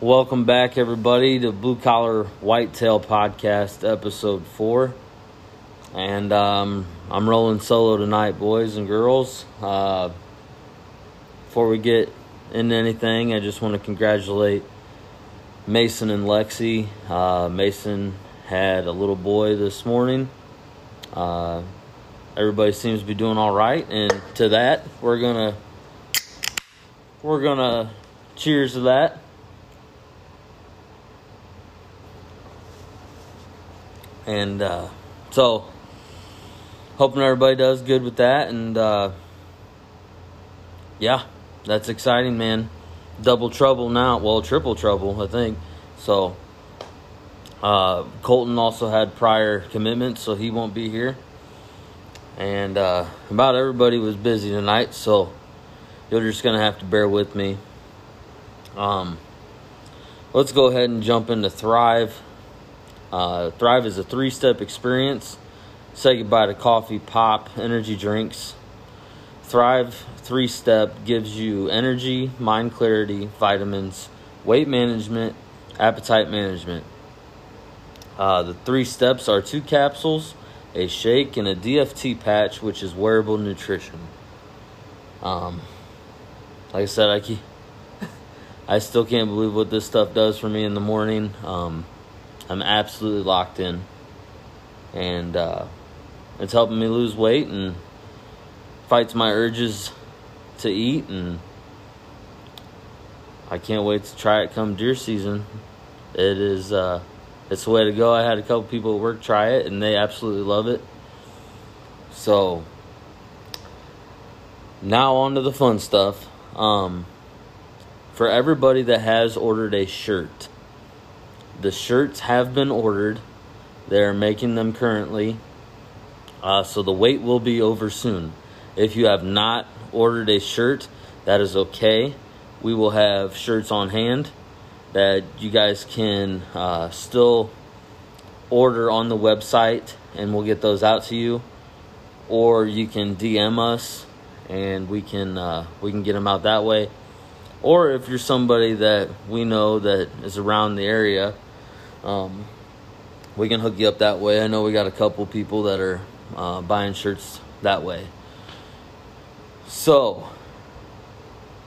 Welcome back, everybody, to Blue Collar Whitetail Podcast, Episode 4. And um, I'm rolling solo tonight, boys and girls. Uh, before we get into anything, I just want to congratulate Mason and Lexi. Uh, Mason had a little boy this morning. Uh, everybody seems to be doing all right, and to that, we're gonna we're gonna cheers to that. And uh, so, hoping everybody does good with that. And uh, yeah, that's exciting, man. Double trouble now. Well, triple trouble, I think. So, uh, Colton also had prior commitments, so he won't be here. And uh, about everybody was busy tonight, so you're just going to have to bear with me. Um, let's go ahead and jump into Thrive. Uh, Thrive is a three step experience. Say goodbye to coffee, pop, energy drinks. Thrive three step gives you energy, mind clarity, vitamins, weight management, appetite management. Uh, the three steps are two capsules, a shake, and a DFT patch, which is wearable nutrition. Um, like I said, I keep, I still can't believe what this stuff does for me in the morning. Um, I'm absolutely locked in. And uh, it's helping me lose weight and fights my urges to eat. And I can't wait to try it come deer season. It is, uh, it's the way to go. I had a couple people at work try it and they absolutely love it. So now on to the fun stuff. Um, for everybody that has ordered a shirt, the shirts have been ordered. They're making them currently. Uh, so the wait will be over soon. If you have not ordered a shirt, that is okay. We will have shirts on hand that you guys can uh, still order on the website and we'll get those out to you. Or you can DM us and we can uh, we can get them out that way. Or if you're somebody that we know that is around the area, um, we can hook you up that way. I know we got a couple people that are uh, buying shirts that way. So,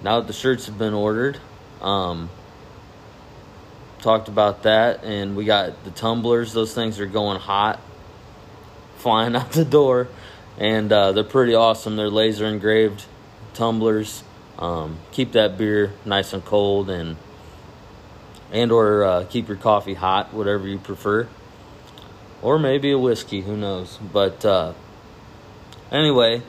now that the shirts have been ordered, um, talked about that, and we got the tumblers. Those things are going hot, flying out the door, and uh, they're pretty awesome. They're laser engraved tumblers. Um, keep that beer nice and cold, and and or uh, keep your coffee hot, whatever you prefer, or maybe a whiskey. Who knows? But uh, anyway,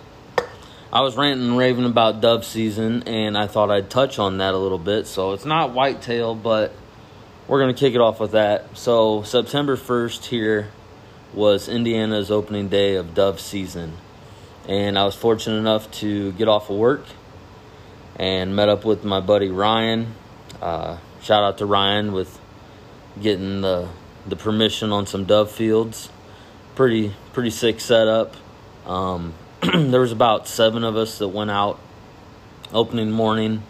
I was ranting and raving about dove season, and I thought I'd touch on that a little bit. So it's not whitetail, but we're gonna kick it off with that. So September first here was Indiana's opening day of dove season, and I was fortunate enough to get off of work and met up with my buddy Ryan. Uh, shout out to Ryan with getting the the permission on some dove fields. Pretty pretty sick setup. Um, there was about seven of us that went out opening morning,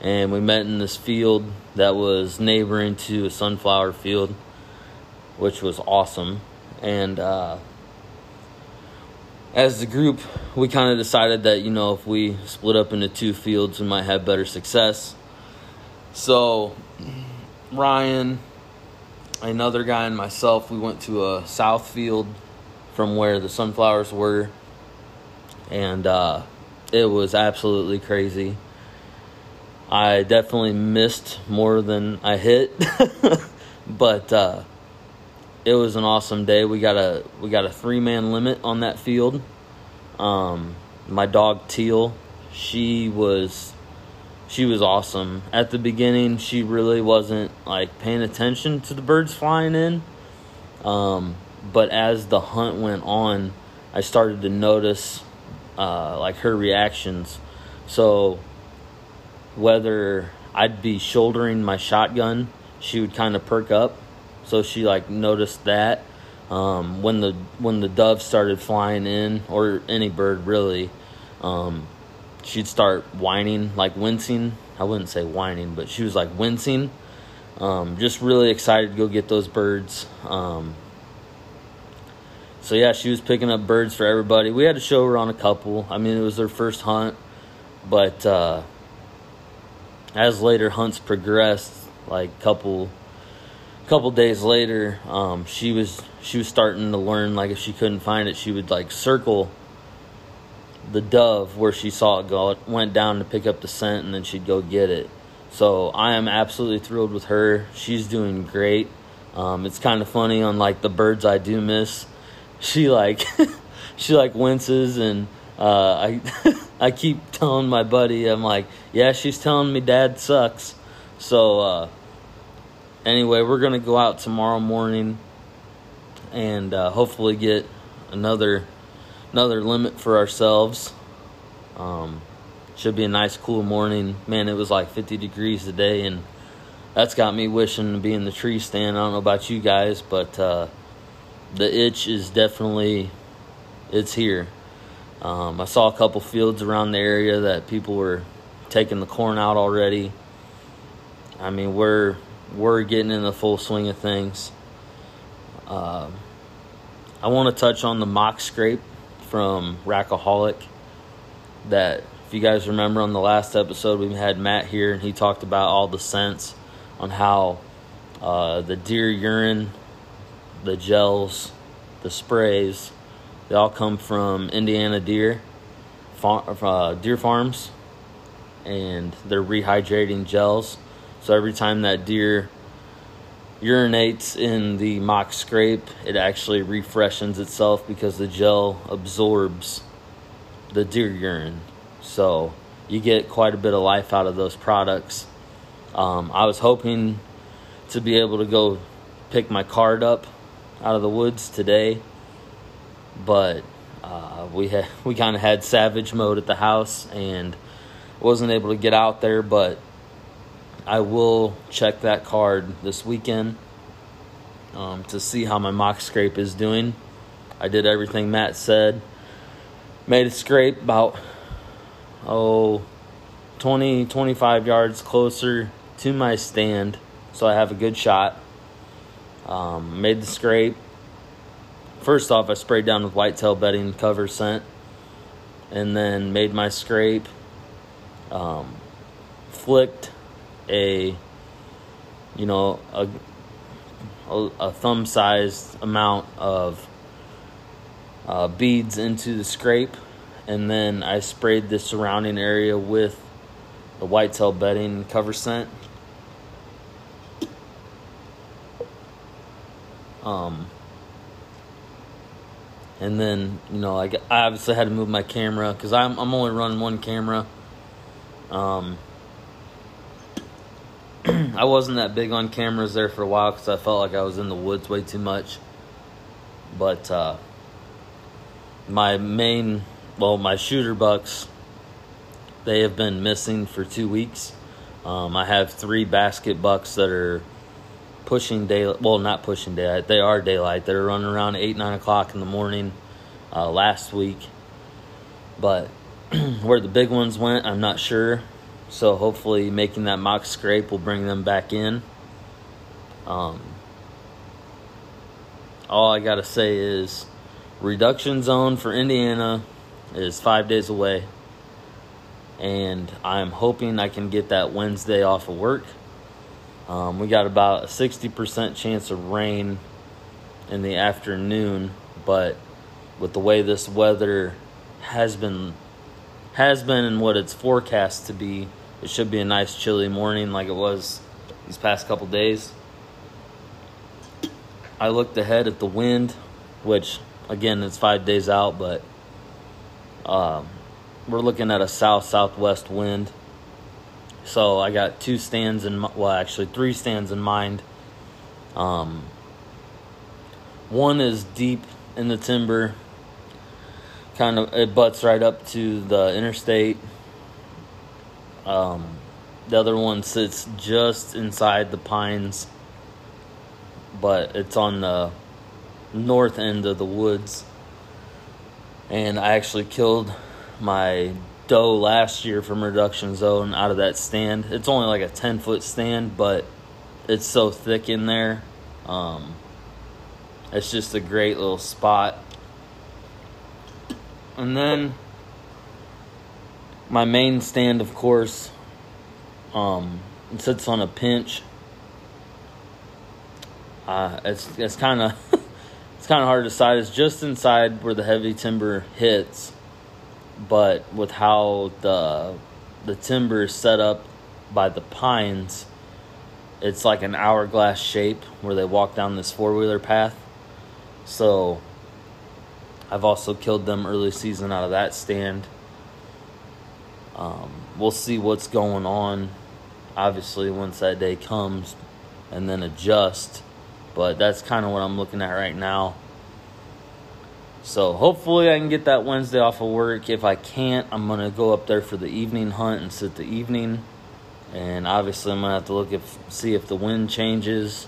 and we met in this field that was neighboring to a sunflower field, which was awesome. And uh, as the group, we kind of decided that, you know, if we split up into two fields, we might have better success. So, Ryan, another guy, and myself, we went to a south field from where the sunflowers were. And uh, it was absolutely crazy. I definitely missed more than I hit, but uh, it was an awesome day. We got a we got a three man limit on that field. Um, my dog Teal, she was she was awesome. At the beginning, she really wasn't like paying attention to the birds flying in. Um, but as the hunt went on, I started to notice uh, like her reactions. So whether I'd be shouldering my shotgun, she would kind of perk up so she like noticed that um, when the when the dove started flying in or any bird really um, she'd start whining like wincing i wouldn't say whining but she was like wincing um, just really excited to go get those birds. Um, so yeah, she was picking up birds for everybody. We had to show her on a couple. I mean, it was their first hunt, but uh, as later hunts progressed, like couple couple days later, um, she was she was starting to learn. Like if she couldn't find it, she would like circle the dove where she saw it go. It went down to pick up the scent, and then she'd go get it. So I am absolutely thrilled with her. She's doing great. Um, it's kind of funny on like the birds I do miss. She like she like winces and uh, I I keep telling my buddy I'm like yeah she's telling me dad sucks. So uh, anyway we're gonna go out tomorrow morning and uh, hopefully get another another limit for ourselves. Um, should be a nice cool morning. Man, it was like 50 degrees today, and that's got me wishing to be in the tree stand. I don't know about you guys, but uh, the itch is definitely it's here. Um, I saw a couple fields around the area that people were taking the corn out already. I mean, we're we're getting in the full swing of things. Uh, I want to touch on the mock scrape from Rackaholic that if you guys remember on the last episode, we had Matt here and he talked about all the scents on how uh, the deer urine, the gels, the sprays, they all come from Indiana Deer, uh, Deer Farms, and they're rehydrating gels. So every time that deer urinates in the mock scrape, it actually refreshes itself because the gel absorbs the deer urine. So you get quite a bit of life out of those products. Um, I was hoping to be able to go pick my card up out of the woods today, but uh, we had we kind of had savage mode at the house and wasn't able to get out there. But I will check that card this weekend um, to see how my mock scrape is doing. I did everything Matt said. Made a scrape about oh 20 25 yards closer to my stand so I have a good shot. Um, made the scrape. First off, I sprayed down with whitetail bedding cover scent and then made my scrape. Um, flicked a, you know, a, a, a thumb sized amount of uh, beads into the scrape and then I sprayed the surrounding area with the whitetail bedding cover scent. Um, and then you know, I obviously had to move my camera because I'm I'm only running one camera. Um, I wasn't that big on cameras there for a while because I felt like I was in the woods way too much. But uh, my main well, my shooter bucks, they have been missing for two weeks. Um, I have three basket bucks that are pushing daylight. Well, not pushing daylight. They are daylight. They're running around eight, nine o'clock in the morning uh, last week. But where the big ones went, I'm not sure. So hopefully, making that mock scrape will bring them back in. Um, all I gotta say is reduction zone for Indiana is five days away. And I'm hoping I can get that Wednesday off of work. Um, we got about a 60% chance of rain in the afternoon, but with the way this weather has been has been and what it's forecast to be, it should be a nice chilly morning like it was these past couple days. I looked ahead at the wind, which again it's five days out, but um, we're looking at a south southwest wind. So I got two stands in well, actually three stands in mind. Um, one is deep in the timber, kind of it butts right up to the interstate. Um, the other one sits just inside the pines, but it's on the north end of the woods and I actually killed my doe last year from reduction zone out of that stand. It's only like a 10 foot stand, but it's so thick in there. Um, it's just a great little spot. And then my main stand, of course, um, it sits on a pinch. Uh, it's it's kind of it's kind of hard to decide. It's just inside where the heavy timber hits, but with how the the timber is set up by the pines, it's like an hourglass shape where they walk down this four wheeler path. So I've also killed them early season out of that stand. Um, we'll see what's going on, obviously, once that day comes and then adjust. But that's kind of what I'm looking at right now. So hopefully I can get that Wednesday off of work. If I can't, I'm going to go up there for the evening hunt and sit the evening. And obviously I'm going to have to look if see if the wind changes.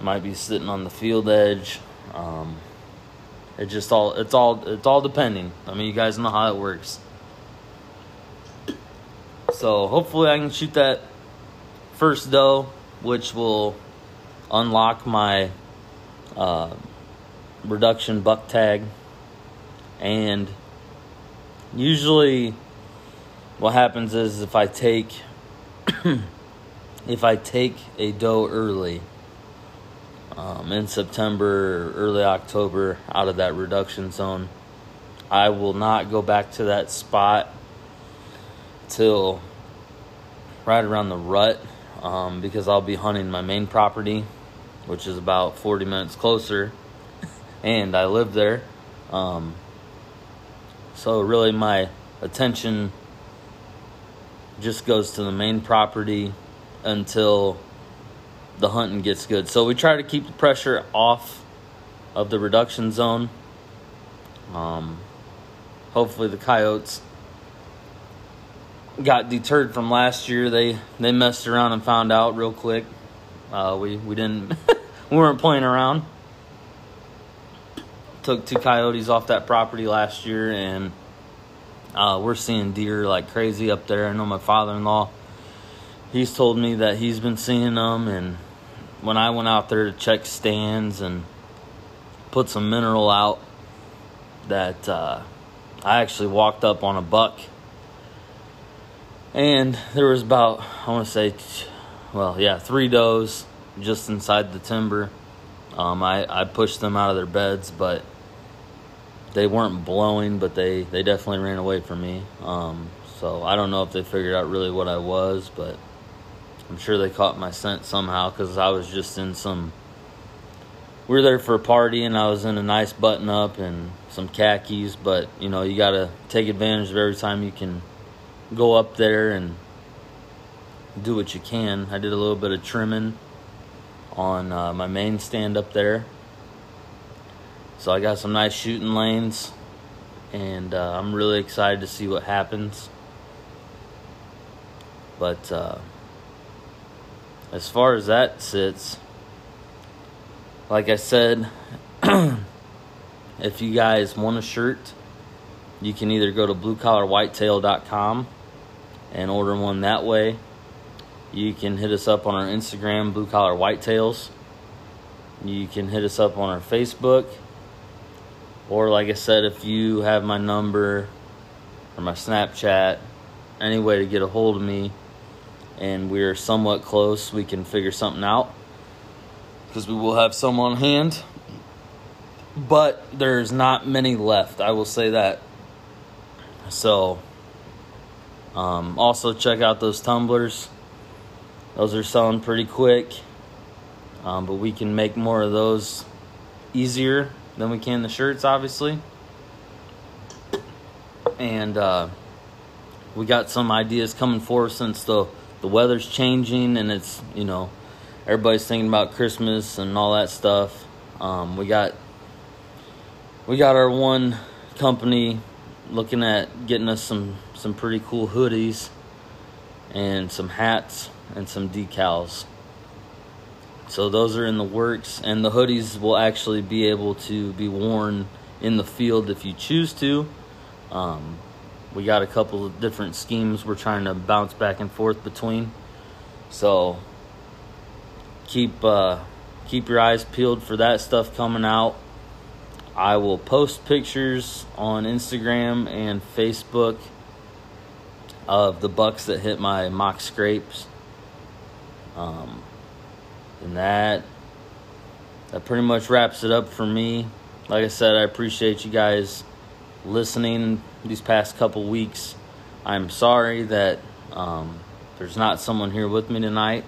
Might be sitting on the field edge. Um, it just all it's all it's all depending. I mean, you guys know how it works. So hopefully I can shoot that first doe, which will unlock my uh, reduction buck tag. And usually, what happens is if I take if I take a doe early um, in September, early October, out of that reduction zone, I will not go back to that spot till right around the rut um, because I'll be hunting my main property, which is about 40 minutes closer, and I live there. Um, so, really, my attention just goes to the main property until the hunting gets good. So, we try to keep the pressure off of the reduction zone. Um, hopefully, the coyotes got deterred from last year. They they messed around and found out real quick. Uh, we we didn't we weren't playing around. Took two coyotes off that property last year, and uh, we're seeing deer like crazy up there. I know my father-in-law. He's told me that he's been seeing them, and when I went out there to check stands and put some mineral out, that uh, I actually walked up on a buck and there was about, I want to say, well, yeah, three does just inside the timber. Um, I, I pushed them out of their beds, but they weren't blowing, but they, they definitely ran away from me. Um, so I don't know if they figured out really what I was, but I'm sure they caught my scent somehow because I was just in some. We were there for a party, and I was in a nice button up and some khakis, but you know, you got to take advantage of every time you can go up there and do what you can. I did a little bit of trimming on uh, my main stand up there. So I got some nice shooting lanes, and uh, I'm really excited to see what happens. But uh, as far as that sits, like I said, if you guys want a shirt, you can either go to bluecollarwhitetail.com and order one that way. You can hit us up on our Instagram, Blue Collar Whitetails. You can hit us up on our Facebook. Or, like I said, if you have my number or my Snapchat, any way to get a hold of me, and we're somewhat close, we can figure something out. Because we will have some on hand. But there's not many left, I will say that. So, um, also, check out those tumblers. Those are selling pretty quick, um, but we can make more of those easier than we can the shirts, obviously. And uh, we got some ideas coming forth since the the weather's changing and it's you know everybody's thinking about Christmas and all that stuff. Um, we got we got our one company looking at getting us some some pretty cool hoodies and some hats and some decals. So those are in the works, and the hoodies will actually be able to be worn in the field if you choose to. Um, we got a couple of different schemes we're trying to bounce back and forth between. So keep uh, keep your eyes peeled for that stuff coming out. I will post pictures on Instagram and Facebook of the bucks that hit my mock scrapes. Um, and that that pretty much wraps it up for me. Like I said, I appreciate you guys listening these past couple weeks. I'm sorry that um, there's not someone here with me tonight,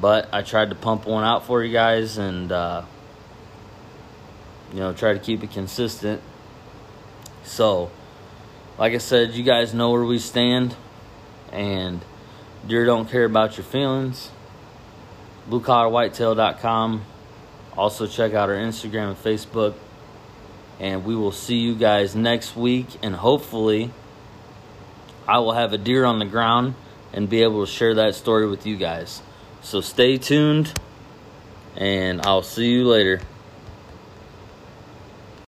but I tried to pump one out for you guys and, uh, you know, try to keep it consistent. So, like I said, you guys know where we stand, and deer don't care about your feelings. BlueCollarWhitetail.com. Also, check out our Instagram and Facebook. And we will see you guys next week, and hopefully, I will have a deer on the ground and be able to share that story with you guys. So stay tuned, and I'll see you later.